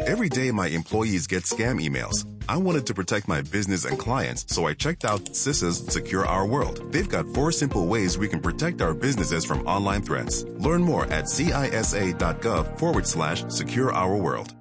Every day, my employees get scam emails. I wanted to protect my business and clients, so I checked out CISA's Secure Our World. They've got four simple ways we can protect our businesses from online threats. Learn more at cisa.gov forward slash secure our world.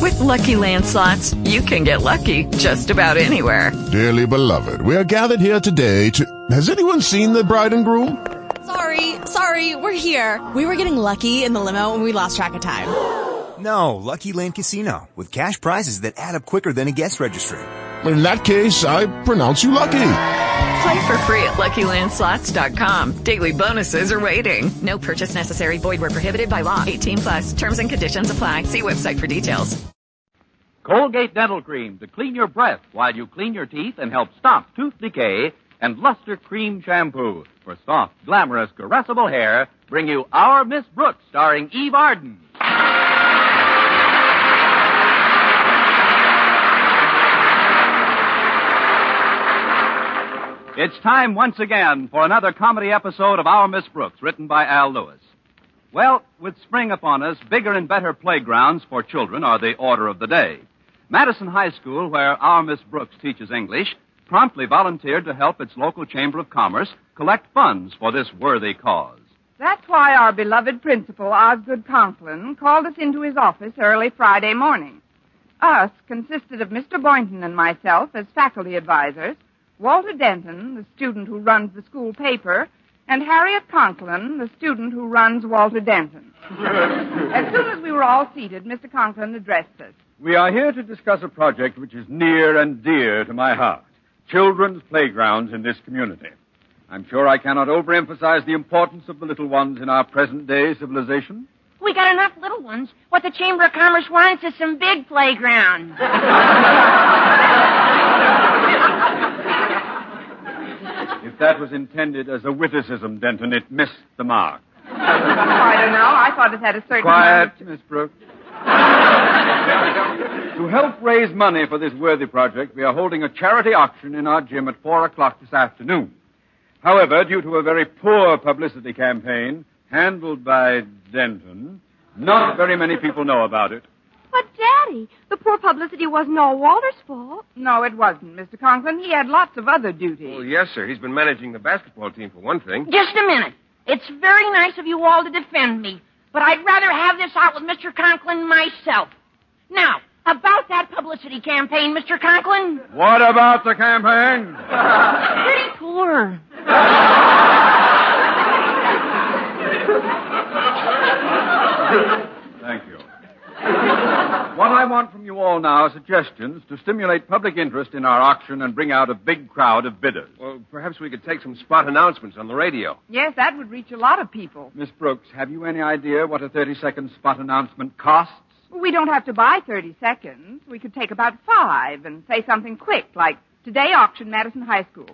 With Lucky Land slots, you can get lucky just about anywhere. Dearly beloved, we are gathered here today to. Has anyone seen the bride and groom? Sorry, sorry, we're here. We were getting lucky in the limo and we lost track of time. No, Lucky Land Casino, with cash prizes that add up quicker than a guest registry. In that case, I pronounce you lucky. Play for free at LuckyLandSlots.com. Daily bonuses are waiting. No purchase necessary. Void where prohibited by law. 18 plus. Terms and conditions apply. See website for details. Colgate Dental Cream to clean your breath while you clean your teeth and help stop tooth decay. And Luster Cream Shampoo for soft, glamorous, caressable hair. Bring you Our Miss Brooks, starring Eve Arden. It's time once again for another comedy episode of Our Miss Brooks, written by Al Lewis. Well, with spring upon us, bigger and better playgrounds for children are the order of the day. Madison High School, where our Miss Brooks teaches English, promptly volunteered to help its local Chamber of Commerce collect funds for this worthy cause. That's why our beloved principal, Osgood Conklin, called us into his office early Friday morning. Us consisted of Mr. Boynton and myself as faculty advisors, Walter Denton, the student who runs the school paper, and Harriet Conklin, the student who runs Walter Denton. as soon as we were all seated, Mr. Conklin addressed us. We are here to discuss a project which is near and dear to my heart children's playgrounds in this community. I'm sure I cannot overemphasize the importance of the little ones in our present day civilization. We got enough little ones. What the Chamber of Commerce wants is some big playgrounds. That was intended as a witticism, Denton, it missed the mark. I don't know. I thought it had a certain. Quiet, Miss Brooks. to help raise money for this worthy project, we are holding a charity auction in our gym at four o'clock this afternoon. However, due to a very poor publicity campaign handled by Denton, not very many people know about it. But, Daddy, the poor publicity wasn't all Walter's fault. No, it wasn't, Mr. Conklin. He had lots of other duties. Well, yes, sir. He's been managing the basketball team for one thing. Just a minute. It's very nice of you all to defend me, but I'd rather have this out with Mr. Conklin myself. Now, about that publicity campaign, Mr. Conklin. What about the campaign? Pretty poor. Thank you. What I want from you all now suggestions to stimulate public interest in our auction and bring out a big crowd of bidders. Well, perhaps we could take some spot announcements on the radio. Yes, that would reach a lot of people. Miss Brooks, have you any idea what a 30 second spot announcement costs? We don't have to buy 30 seconds. We could take about five and say something quick, like today auction Madison High School.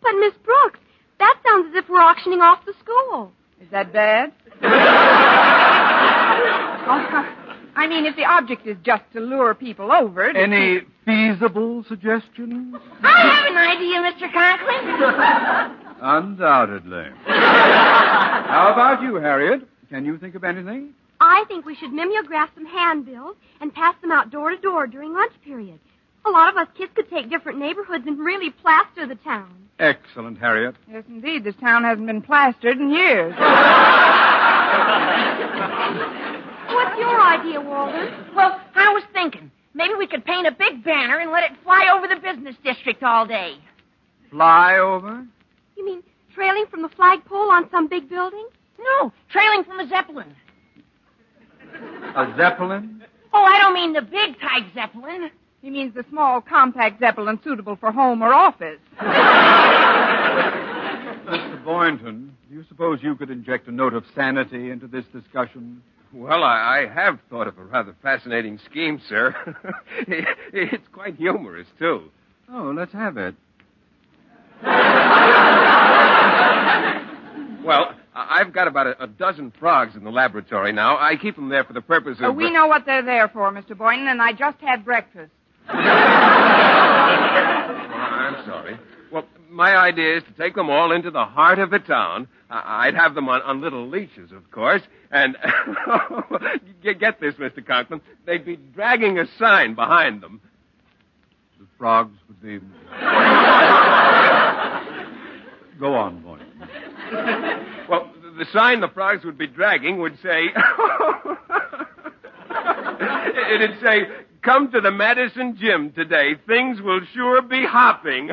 But, Miss Brooks, that sounds as if we're auctioning off the school. Is that bad? I mean, if the object is just to lure people over. To Any feasible suggestions? I have an idea, Mr. Conklin. Undoubtedly. How about you, Harriet? Can you think of anything? I think we should mimeograph some handbills and pass them out door to door during lunch period. A lot of us kids could take different neighborhoods and really plaster the town. Excellent, Harriet. Yes, indeed. This town hasn't been plastered in years. What's your idea, Walden? Well, I was thinking maybe we could paint a big banner and let it fly over the business district all day. Fly over? You mean trailing from the flagpole on some big building? No, trailing from a zeppelin. A zeppelin? Oh, I don't mean the big type zeppelin. He means the small, compact zeppelin suitable for home or office. Mr. Boynton, do you suppose you could inject a note of sanity into this discussion? Well, I, I have thought of a rather fascinating scheme, sir. it's quite humorous, too. Oh, let's have it. Well, I- I've got about a, a dozen frogs in the laboratory now. I keep them there for the purpose Oh, of. we know what they're there for, Mr. Boynton, and I just had breakfast. I'm sorry. Well, my idea is to take them all into the heart of the town. I'd have them on, on little leashes, of course. And get this, Mr. Conklin. They'd be dragging a sign behind them. The frogs would be. Go on, boy. Well, the sign the frogs would be dragging would say. It'd say, Come to the Madison Gym today. Things will sure be hopping.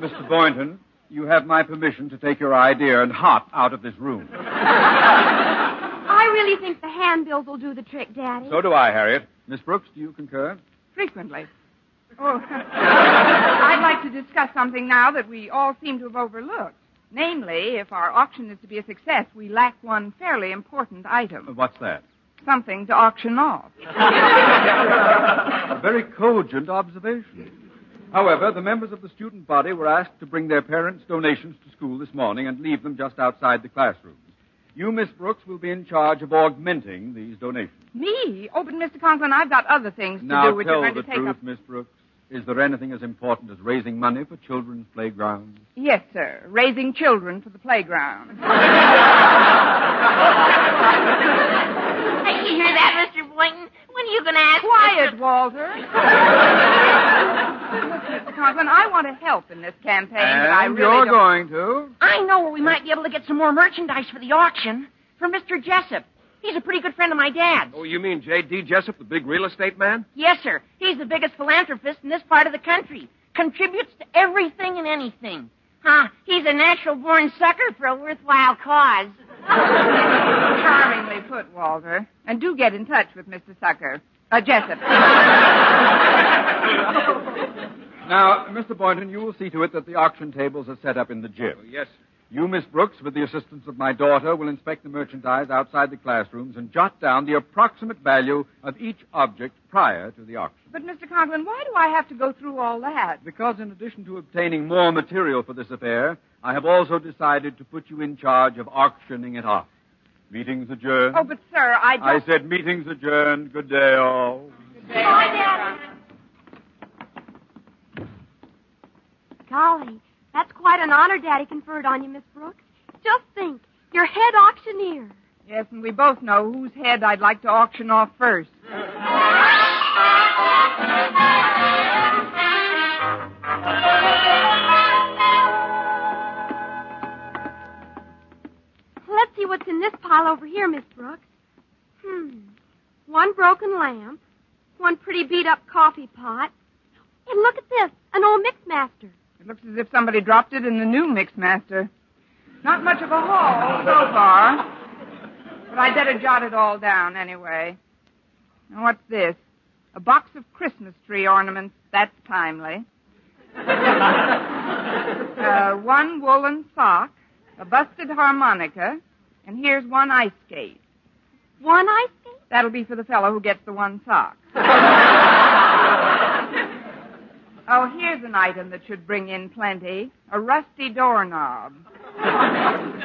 Mr. Boynton, you have my permission to take your idea and hop out of this room. I really think the handbills will do the trick, Daddy. So do I, Harriet. Miss Brooks, do you concur? Frequently. Oh, I'd like to discuss something now that we all seem to have overlooked. Namely, if our auction is to be a success, we lack one fairly important item. Uh, what's that? Something to auction off. A very cogent observation. However, the members of the student body were asked to bring their parents' donations to school this morning and leave them just outside the classrooms. You, Miss Brooks, will be in charge of augmenting these donations. Me? Oh, but Mr. Conklin, I've got other things to now do which tell the truth, up. Miss Brooks. Is there anything as important as raising money for children's playgrounds? Yes, sir. Raising children for the playground. You hear that, Mr. Boynton? When are you going to ask? Quiet, Walter. Mr. Conklin, I want to help in this campaign, but I And really you're don't... going to? I know where we might be able to get some more merchandise for the auction. From Mr. Jessup. He's a pretty good friend of my dad's. oh, you mean J.D. Jessup, the big real estate man? Yes, sir. He's the biggest philanthropist in this part of the country. Contributes to everything and anything. Huh? He's a natural born sucker for a worthwhile cause. Charmingly put, Walter. And do get in touch with Mr. Sucker. Uh, Jessup. Now, Mr. Boynton, you will see to it that the auction tables are set up in the gym. Oh, yes, sir. You, Miss Brooks, with the assistance of my daughter, will inspect the merchandise outside the classrooms and jot down the approximate value of each object prior to the auction. But, Mr. Conklin, why do I have to go through all that? Because in addition to obtaining more material for this affair, I have also decided to put you in charge of auctioning it off. Meetings adjourned. Oh, but, sir, I don't... I said meetings adjourned. Good day, all. Good day. Good day. Golly, that's quite an honor Daddy conferred on you, Miss Brooks. Just think, you're head auctioneer. Yes, and we both know whose head I'd like to auction off first. Let's see what's in this pile over here, Miss Brooks. Hmm. One broken lamp, one pretty beat up coffee pot. And look at this, an old Mixmaster. It looks as if somebody dropped it in the new Mixmaster. Not much of a haul so far. But I'd better jot it all down anyway. Now, what's this? A box of Christmas tree ornaments. That's timely. uh, one woolen sock, a busted harmonica, and here's one ice skate. One ice skate? That'll be for the fellow who gets the one sock. oh, here's an item that should bring in plenty. A rusty doorknob.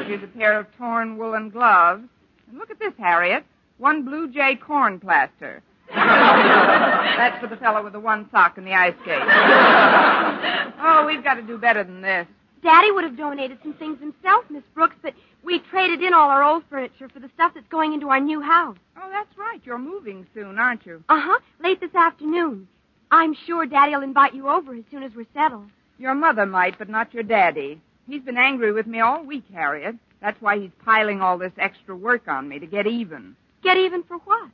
here's a pair of torn woolen gloves. And look at this, Harriet. One blue jay corn plaster. That's for the fellow with the one sock and the ice skate. oh, we've got to do better than this. Daddy would have donated some things himself, Miss Brooks, but we traded in all our old furniture for the stuff that's going into our new house. Oh, that's right. You're moving soon, aren't you? Uh huh. Late this afternoon. I'm sure Daddy'll invite you over as soon as we're settled. Your mother might, but not your daddy. He's been angry with me all week, Harriet. That's why he's piling all this extra work on me to get even. Get even for what?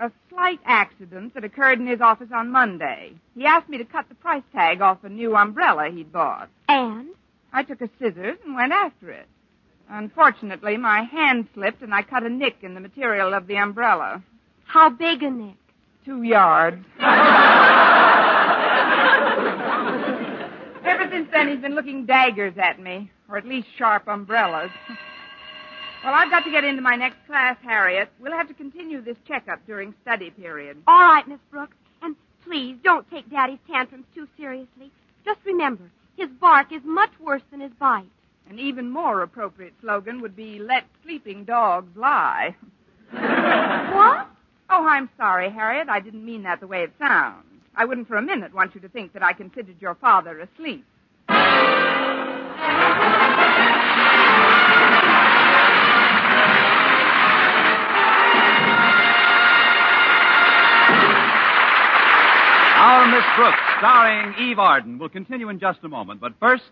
A slight accident that occurred in his office on Monday. He asked me to cut the price tag off a new umbrella he'd bought. And? I took a scissors and went after it. Unfortunately, my hand slipped and I cut a nick in the material of the umbrella. How big a nick? Two yards. Ever since then, he's been looking daggers at me, or at least sharp umbrellas. Well, I've got to get into my next class, Harriet. We'll have to continue this checkup during study period. All right, Miss Brooks. And please don't take Daddy's tantrums too seriously. Just remember, his bark is much worse than his bite. An even more appropriate slogan would be let sleeping dogs lie. What? Oh, I'm sorry, Harriet. I didn't mean that the way it sounds. I wouldn't for a minute want you to think that I considered your father asleep. Our Miss Brooks, starring Eve Arden, will continue in just a moment. But first,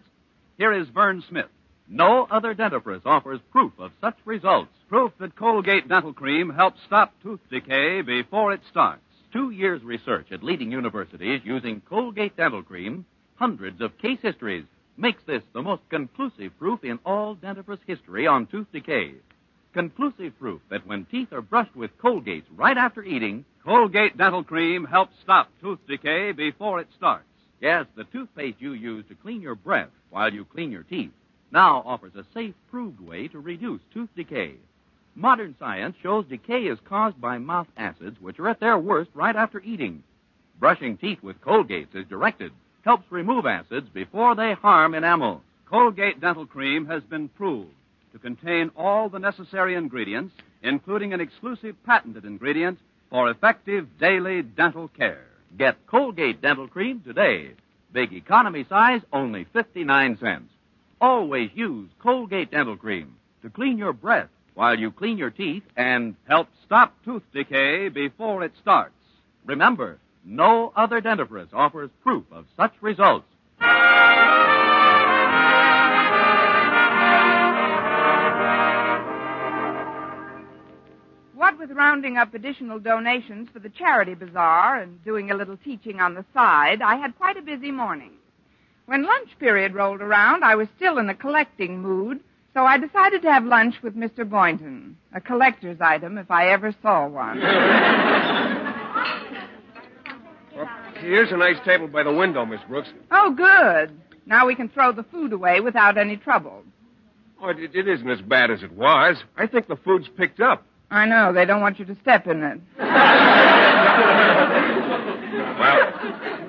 here is Verne Smith. No other dentifrice offers proof of such results. Proof that Colgate Dental Cream helps stop tooth decay before it starts. Two years research at leading universities using Colgate Dental Cream, hundreds of case histories, makes this the most conclusive proof in all dentifrice history on tooth decay. Conclusive proof that when teeth are brushed with Colgate right after eating, Colgate Dental Cream helps stop tooth decay before it starts. Yes, the toothpaste you use to clean your breath while you clean your teeth now offers a safe, proved way to reduce tooth decay. Modern science shows decay is caused by mouth acids, which are at their worst right after eating. Brushing teeth with Colgate is directed helps remove acids before they harm enamel. Colgate Dental Cream has been proved to contain all the necessary ingredients, including an exclusive patented ingredient for effective daily dental care. Get Colgate Dental Cream today. Big economy size, only 59 cents. Always use Colgate Dental Cream to clean your breath while you clean your teeth and help stop tooth decay before it starts. Remember, no other dentifrice offers proof of such results. What with rounding up additional donations for the charity bazaar and doing a little teaching on the side, I had quite a busy morning. When lunch period rolled around, I was still in a collecting mood, so I decided to have lunch with Mr. Boynton, a collector's item if I ever saw one. Well, here's a nice table by the window, Miss Brooks. oh, good. Now we can throw the food away without any trouble. Oh, it, it isn't as bad as it was. I think the food's picked up. I know, they don't want you to step in it. Well,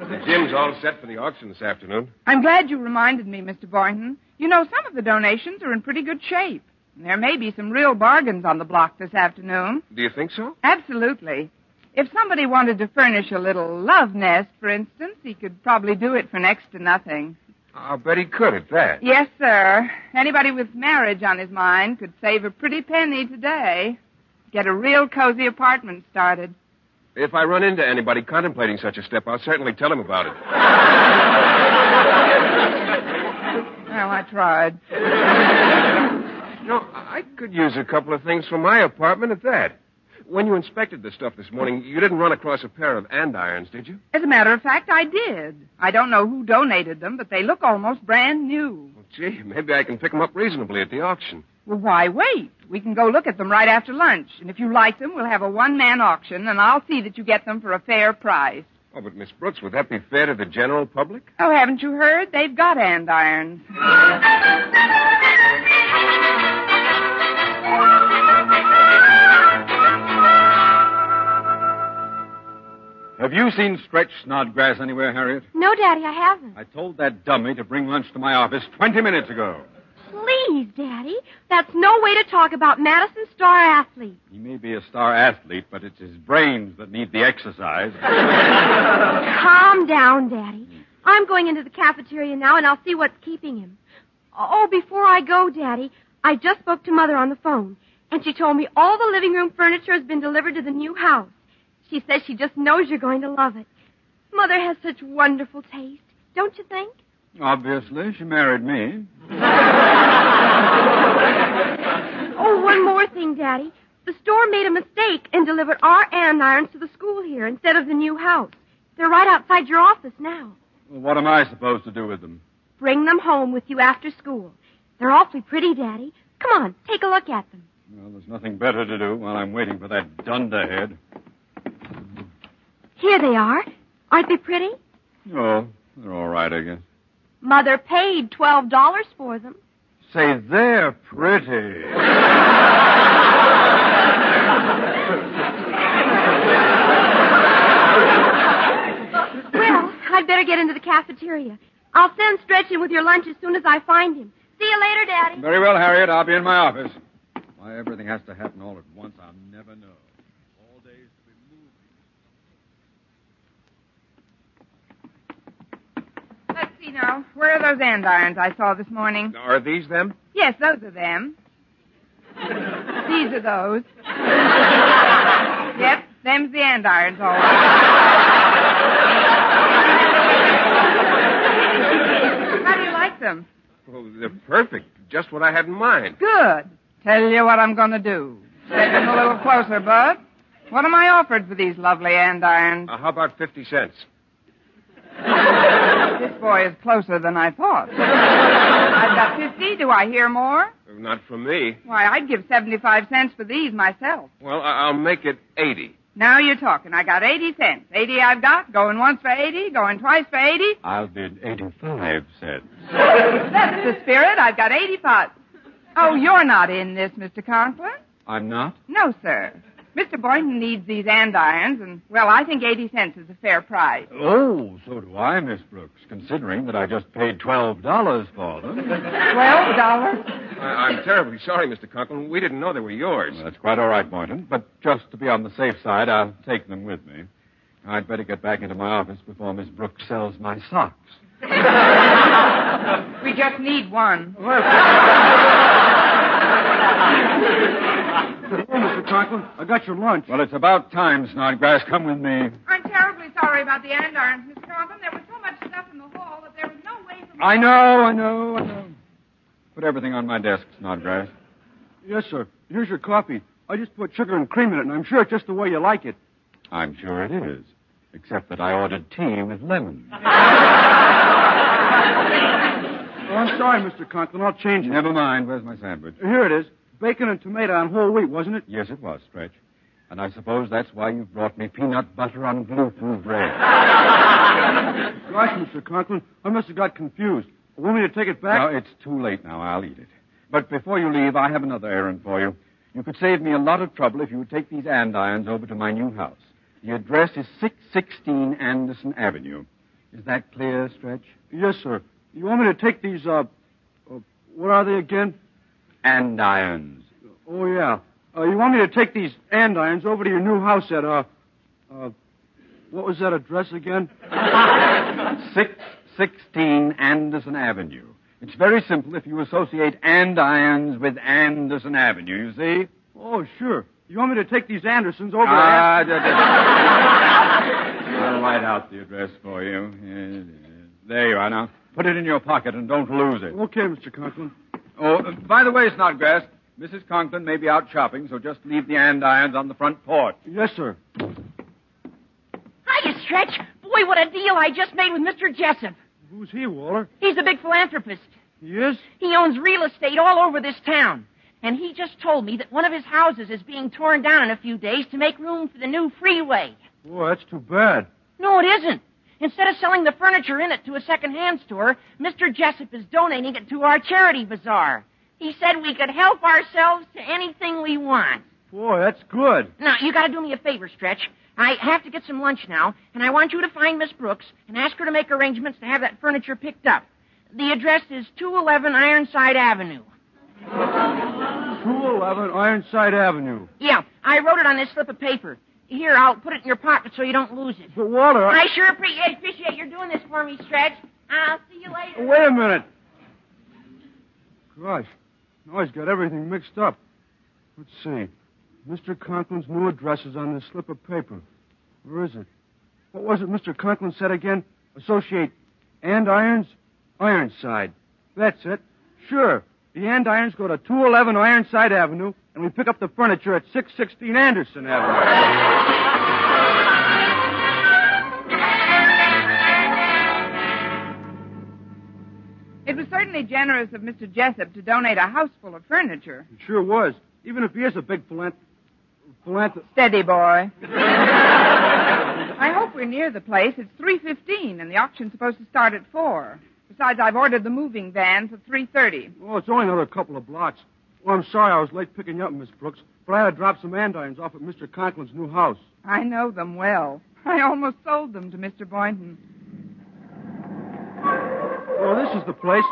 the gym's all set for the auction this afternoon. I'm glad you reminded me, Mr. Boynton. You know, some of the donations are in pretty good shape. And there may be some real bargains on the block this afternoon. Do you think so? Absolutely. If somebody wanted to furnish a little love nest, for instance, he could probably do it for next to nothing. I'll bet he could at that. Yes, sir. Anybody with marriage on his mind could save a pretty penny today. Get a real cozy apartment started. If I run into anybody contemplating such a step, I'll certainly tell him about it. Well, I tried. No, I could use a couple of things for my apartment at that. When you inspected the stuff this morning, you didn't run across a pair of andirons, did you? As a matter of fact, I did. I don't know who donated them, but they look almost brand new. Well, gee, maybe I can pick them up reasonably at the auction. Well, why wait? We can go look at them right after lunch. And if you like them, we'll have a one-man auction, and I'll see that you get them for a fair price. Oh, but Miss Brooks, would that be fair to the general public? Oh, haven't you heard? They've got andirons. Have you seen Stretch Snodgrass anywhere, Harriet? No, Daddy, I haven't. I told that dummy to bring lunch to my office 20 minutes ago. Please, Daddy. That's no way to talk about Madison Star athlete. He may be a star athlete, but it's his brains that need the exercise. Calm down, Daddy. I'm going into the cafeteria now, and I'll see what's keeping him. Oh, before I go, Daddy, I just spoke to Mother on the phone, and she told me all the living room furniture has been delivered to the new house. She says she just knows you're going to love it. Mother has such wonderful taste, don't you think? Obviously, she married me. Oh, one more thing, Daddy. The store made a mistake and delivered our andirons to the school here instead of the new house. They're right outside your office now. Well, what am I supposed to do with them? Bring them home with you after school. They're awfully pretty, Daddy. Come on, take a look at them. Well, there's nothing better to do while I'm waiting for that dunderhead. Here they are. Aren't they pretty? Oh, they're all right, I guess. Mother paid $12 for them. Say, they're pretty. Well, I'd better get into the cafeteria. I'll send Stretch in with your lunch as soon as I find him. See you later, Daddy. Very well, Harriet. I'll be in my office. Why everything has to happen all at once, I'll never know. All days to be Phoebe, now, where are those andirons I saw this morning? Are these them? Yes, those are them. These are those. yep, them's the andirons, all right. How do you like them? Oh, they're perfect. Just what I had in mind. Good. Tell you what I'm going to do. Step in a little closer, Bud. What am I offered for these lovely andirons? Uh, how about 50 cents? This boy is closer than I thought. I've got 50. Do I hear more? Not from me. Why, I'd give 75 cents for these myself. Well, I- I'll make it 80. Now you're talking. I got 80 cents. 80 I've got. Going once for 80. Going twice for 80. I'll bid 85 cents. That's the spirit. I've got 85. Oh, you're not in this, Mr. Conklin? I'm not? No, sir. Mr. Boynton needs these andirons, and, well, I think 80 cents is a fair price. Oh, so do I, Miss Brooks, considering that I just paid $12 for them. $12? I- I'm terribly sorry, Mr. Conklin. We didn't know they were yours. Well, that's quite all right, Boynton. But just to be on the safe side, I'll take them with me. I'd better get back into my office before Miss Brooks sells my socks. We just need one. Mr. Conklin, I got your lunch. Well, it's about time, Snodgrass. Come with me. I'm terribly sorry about the andirons, Mr. Conklin. There was so much stuff in the hall that there was no way for me I know, I know, I know. Put everything on my desk, Snodgrass. Yes, sir. Here's your coffee. I just put sugar and cream in it, and I'm sure it's just the way you like it. I'm sure it is. Except that I ordered tea with lemon. Oh, I'm sorry, Mr. Conklin. I'll change it. Never mind. Where's my sandwich? Here it is. Bacon and tomato on whole wheat, wasn't it? Yes, it was, Stretch. And I suppose that's why you brought me peanut butter on gluten bread. Gosh, Mr. Conklin, I must have got confused. Want me to take it back? No, it's too late now. I'll eat it. But before you leave, I have another errand for you. You could save me a lot of trouble if you would take these andirons over to my new house. The address is 616 Anderson Avenue. Is that clear, Stretch? Yes, sir. You want me to take these, uh, uh what are they again? Andirons. Oh, yeah. Uh, you want me to take these andirons over to your new house at, uh, uh, what was that address again? 616 Anderson Avenue. It's very simple if you associate andirons with Anderson Avenue, you see? Oh, sure. You want me to take these Andersons over Ah, da- I'll write out the address for you. There you are. Now, put it in your pocket and don't lose it. Okay, Mr. Conklin. Oh, by the way, Snodgrass, Mrs. Conklin may be out shopping, so just leave the andirons on the front porch. Yes, sir. Hiya, Stretch. Boy, what a deal I just made with Mr. Jessup. Who's he, Waller? He's a big philanthropist. Yes? He owns real estate all over this town. And he just told me that one of his houses is being torn down in a few days to make room for the new freeway. Oh, that's too bad. No, it isn't. Instead of selling the furniture in it to a second-hand store, Mr. Jessup is donating it to our charity bazaar. He said we could help ourselves to anything we want. Boy, that's good. Now, you gotta do me a favor, Stretch. I have to get some lunch now, and I want you to find Miss Brooks and ask her to make arrangements to have that furniture picked up. The address is 211 Ironside Avenue. 211 Ironside Avenue. Yeah, I wrote it on this slip of paper. Here, I'll put it in your pocket so you don't lose it. But, Walter, I... I sure appreciate, you're doing this for me, Stretch. I'll see you later. Wait a minute. Gosh, now he's got everything mixed up. Let's see. Mr. Conklin's new address is on this slip of paper. Where is it? What was it Mr. Conklin said again? Associate andirons? Ironside. That's it. Sure. The andirons go to 211 Ironside Avenue, and we pick up the furniture at 616 Anderson Avenue. It was certainly generous of Mr. Jessup to donate a house full of furniture. It sure was. Even if he is a big philanth... philanth... Steady, boy. I hope we're near the place. It's 3.15, and the auction's supposed to start at 4. Besides, I've ordered the moving van for 3.30. Oh, it's only another couple of blocks. Well, I'm sorry I was late picking you up, Miss Brooks, but I had to drop some andirons off at Mr. Conklin's new house. I know them well. I almost sold them to Mr. Boynton. Oh, this is the place.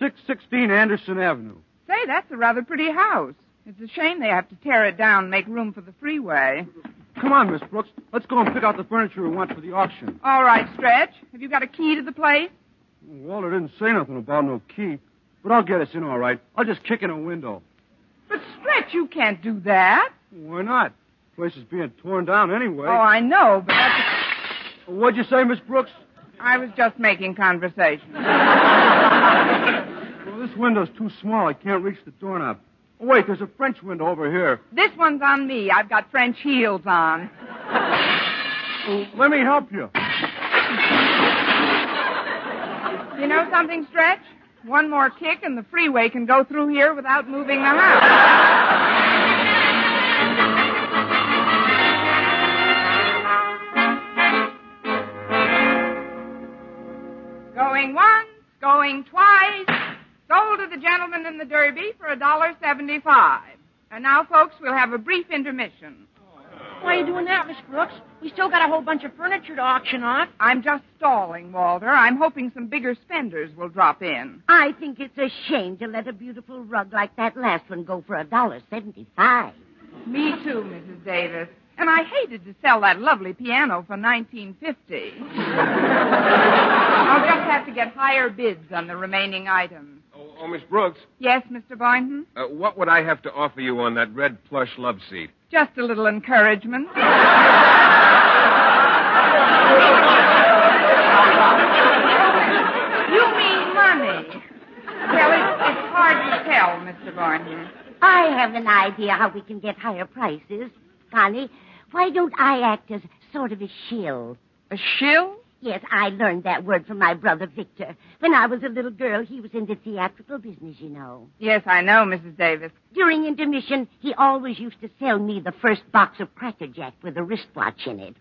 616 Anderson Avenue. Say, that's a rather pretty house. It's a shame they have to tear it down and make room for the freeway. Come on, Miss Brooks. Let's go and pick out the furniture we want for the auction. All right, Stretch. Have you got a key to the place? Walter didn't say nothing about no key. But I'll get us in all right. I'll just kick in a window. But, Stretch, you can't do that. Why not? The place is being torn down anyway. Oh, I know, but that's... What'd you say, Miss Brooks? I was just making conversation. well, this window's too small. I can't reach the doorknob. Oh, wait, there's a French window over here. This one's on me. I've got French heels on. Well, let me help you. You know something, Stretch? One more kick and the freeway can go through here without moving the house. Going once, going twice. Sold to the gentleman in the Derby for a dollar seventy-five. And now, folks, we'll have a brief intermission. Why are you doing that, Miss Brooks? We still got a whole bunch of furniture to auction off. I'm just stalling, Walter. I'm hoping some bigger spenders will drop in. I think it's a shame to let a beautiful rug like that last one go for a dollar seventy-five. Me too, Mrs. Davis. And I hated to sell that lovely piano for 1950. I'll just have to get higher bids on the remaining items. Oh, Miss Brooks, Yes, Mr. Boynton? uh, what would I have to offer you on that red plush love seat? Just a little encouragement. you mean money. Well, it's, it's hard to tell, Mr. Boynton. I have an idea how we can get higher prices. Connie, why don't I act as sort of a shill? A shill? Yes, I learned that word from my brother Victor. When I was a little girl, he was in the theatrical business, you know. Yes, I know, Mrs. Davis. During intermission, he always used to sell me the first box of Cracker Jack with a wristwatch in it.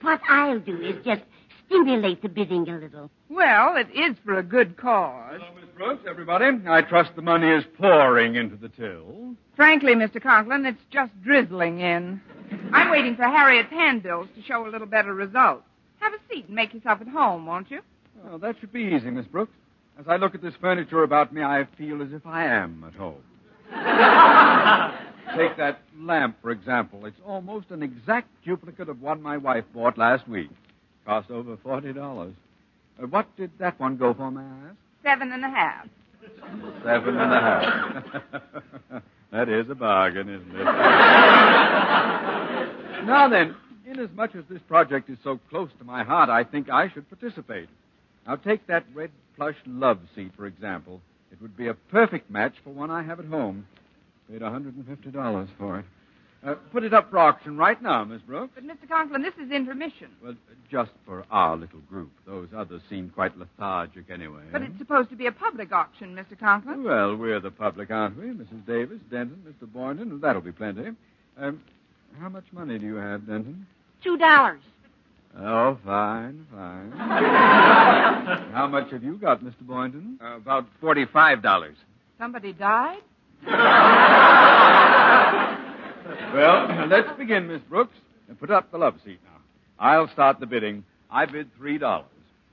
What I'll do is just stimulate the bidding a little. Well, it is for a good cause. Hello, Miss Brooks, everybody. I trust the money is pouring into the till. Frankly, Mr. Conklin, it's just drizzling in. I'm waiting for Harriet's handbills to show a little better result. Have a seat and make yourself at home, won't you? Well, that should be easy, Miss Brooks. As I look at this furniture about me, I feel as if I am at home. Take that lamp, for example. It's almost an exact duplicate of one my wife bought last week. Cost over $40. Uh, what did that one go for, may I ask? Seven and a half. Seven and a half. that is a bargain, isn't it? now then, inasmuch as this project is so close to my heart, I think I should participate. Now take that red plush love seat, for example. It would be a perfect match for one I have at home. Paid $150 for it. Uh, put it up for auction right now, Miss Brooks. But, Mr. Conklin, this is intermission. Well, just for our little group. Those others seem quite lethargic anyway. But it's supposed to be a public auction, Mr. Conklin. Well, we're the public, aren't we? Mrs. Davis, Denton, Mr. Boynton. That'll be plenty. Um, how much money do you have, Denton? Two dollars. Oh, fine, fine. how much have you got, Mr. Boynton? Uh, about forty-five dollars. Somebody died? Well, let's begin, Miss Brooks. And put up the love seat now. I'll start the bidding. I bid three dollars.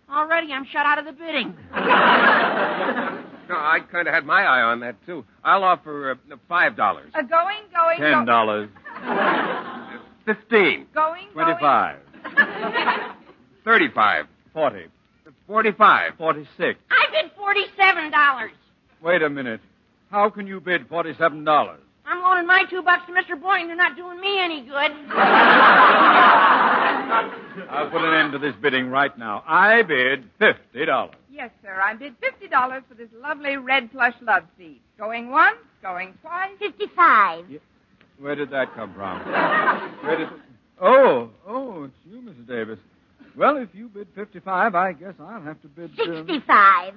Already, I'm shut out of the bidding. No, I kind of had my eye on that too. I'll offer uh, five dollars. Uh, going, going, Ten go- dollars. Fifteen. Going, Twenty-five. Thirty-five. Forty. Forty-five. Forty-six. I bid forty-seven dollars. Wait a minute. How can you bid forty-seven dollars? I'm loaning my two bucks to Mr. Boynton. They're not doing me any good. I'll put an end to this bidding right now. I bid fifty dollars. Yes, sir. I bid fifty dollars for this lovely red plush love seat. Going once, going twice. Fifty-five. Where did that come from? Where did? Oh, oh, it's you, Mrs. Davis. Well, if you bid fifty-five, I guess I'll have to bid um, Sixty-five.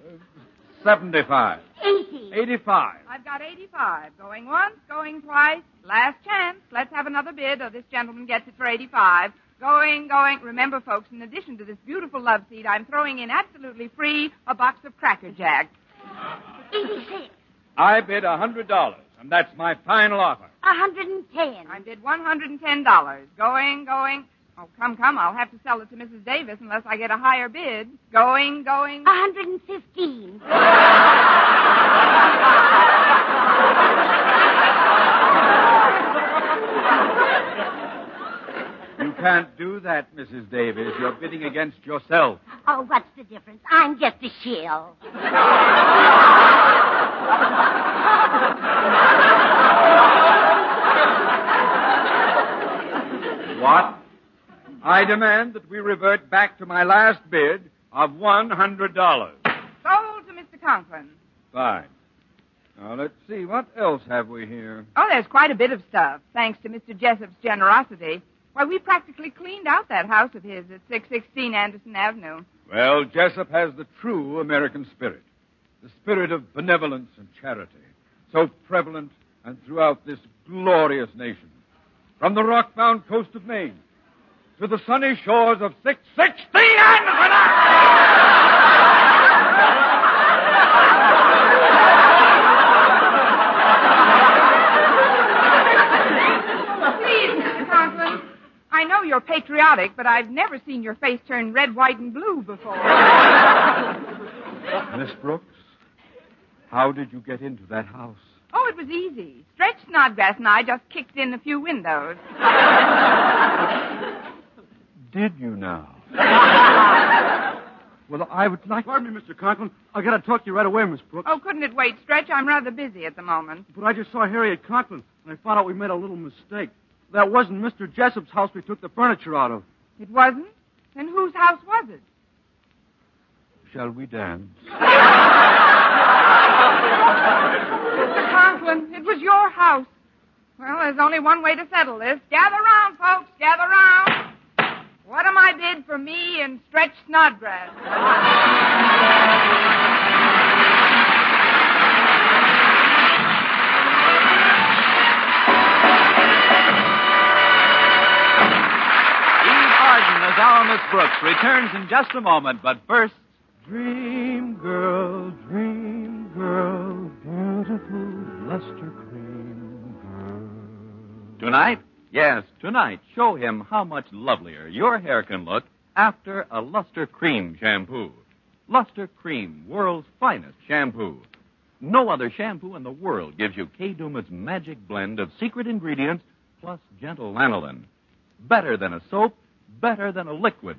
seventy-five, Eighty. eighty-five. I've got eighty-five. Going once, going twice. Last chance. Let's have another bid, or this gentleman gets it for eighty-five. Going, going. Remember, folks, in addition to this beautiful love seat, I'm throwing in absolutely free a box of Cracker Jack. Eighty-six. I bid a hundred dollars, and that's my final offer. A hundred and ten. I bid one hundred and ten dollars. Going, going. Oh, come, come. I'll have to sell it to Mrs. Davis unless I get a higher bid. Going, going. A hundred and fifteen. You can't do that, Mrs. Davis. You're bidding against yourself. Oh, what's the difference? I'm just a shill. What? I demand that we revert back to my last bid of $100. Sold to Mr. Conklin. Fine. Now, let's see. What else have we here? Oh, there's quite a bit of stuff, thanks to Mr. Jessup's generosity. Why, we practically cleaned out that house of his at 616 Anderson Avenue. Well, Jessup has the true American spirit. The spirit of benevolence and charity. So prevalent and throughout this glorious nation. From the rock-bound coast of Maine to the sunny shores of 616 Anderson Please, Mr. Conklin. I know you're patriotic, but I've never seen your face turn red, white, and blue before. Miss Brooks, how did you get into that house? Oh, it was easy. Stretch Snodgrass and I just kicked in a few windows. Did you now? well, I would like. Pardon me, Mr. Conklin. I gotta talk to you right away, Miss Brooks. Oh, couldn't it wait, Stretch? I'm rather busy at the moment. But I just saw Harriet Conklin, and I found out we made a little mistake. That wasn't Mr. Jessup's house we took the furniture out of. It wasn't? Then whose house was it? Shall we dance? Mr. Conklin, it was your house. Well, there's only one way to settle this. Gather round, folks. Gather round. What am I bid for me and Stretch Snodgrass? Eve Arden as Miss Brooks returns in just a moment, but first. Dream girl, dream girl, beautiful luster cream girl. Tonight? Yes, tonight, show him how much lovelier your hair can look after a Luster Cream shampoo. Luster Cream, world's finest shampoo. No other shampoo in the world gives you Kay Daumit's magic blend of secret ingredients plus gentle lanolin. Better than a soap, better than a liquid.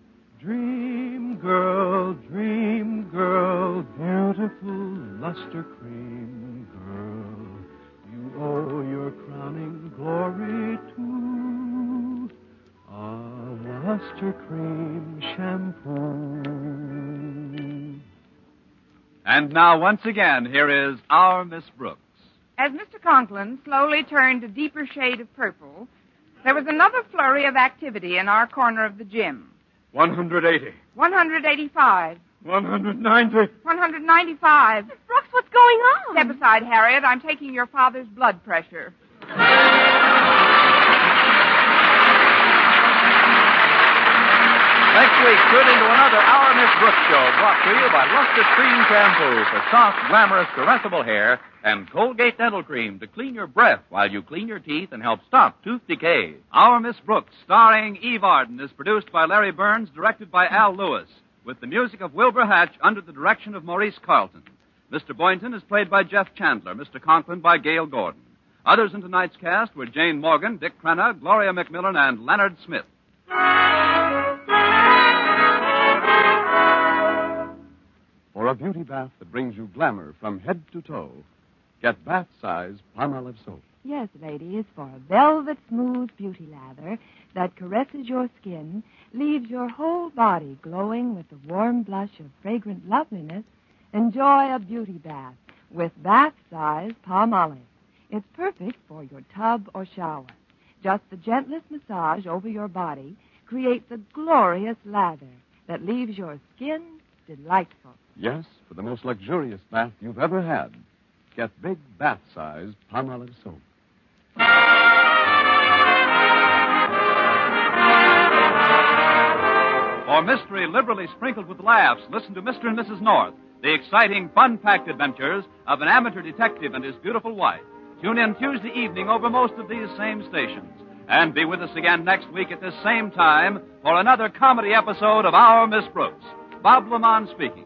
Dream girl, dream girl, beautiful luster cream girl. You owe your crowning glory to a luster cream shampoo. And now, once again, here is our Miss Brooks. As Mr. Conklin slowly turned a deeper shade of purple, there was another flurry of activity in our corner of the gym. 180. 185. 190. 195. Brooks, what's going on? Step aside, Harriet. I'm taking your father's blood pressure. Next week, tune into another Our Miss Brooks show brought to you by Luster Cream Shampoo for soft, glamorous, caressable hair and Colgate Dental Cream to clean your breath while you clean your teeth and help stop tooth decay. Our Miss Brooks, starring Eve Arden, is produced by Larry Berns, directed by Al Lewis, with the music of Wilbur Hatch under the direction of Maurice Carlton. Mr. Boynton is played by Jeff Chandler, Mr. Conklin by Gale Gordon. Others in tonight's cast were Jane Morgan, Dick Crenna, Gloria McMillan, and Leonard Smith. For a beauty bath that brings you glamour from head to toe, get bath size Palmolive soap. Yes, ladies, for a velvet smooth beauty lather that caresses your skin, leaves your whole body glowing with the warm blush of fragrant loveliness, enjoy a beauty bath with bath size Palmolive. It's perfect for your tub or shower. Just the gentlest massage over your body creates a glorious lather that leaves your skin delightful. Yes, for the most luxurious bath you've ever had. Get big bath size Palmolive soap. For mystery liberally sprinkled with laughs, listen to Mr. and Mrs. North, the exciting, fun packed adventures of an amateur detective and his beautiful wife. Tune in Tuesday evening over most of these same stations. And be with us again next week at this same time for another comedy episode of Our Miss Brooks. Bob LeMond speaking.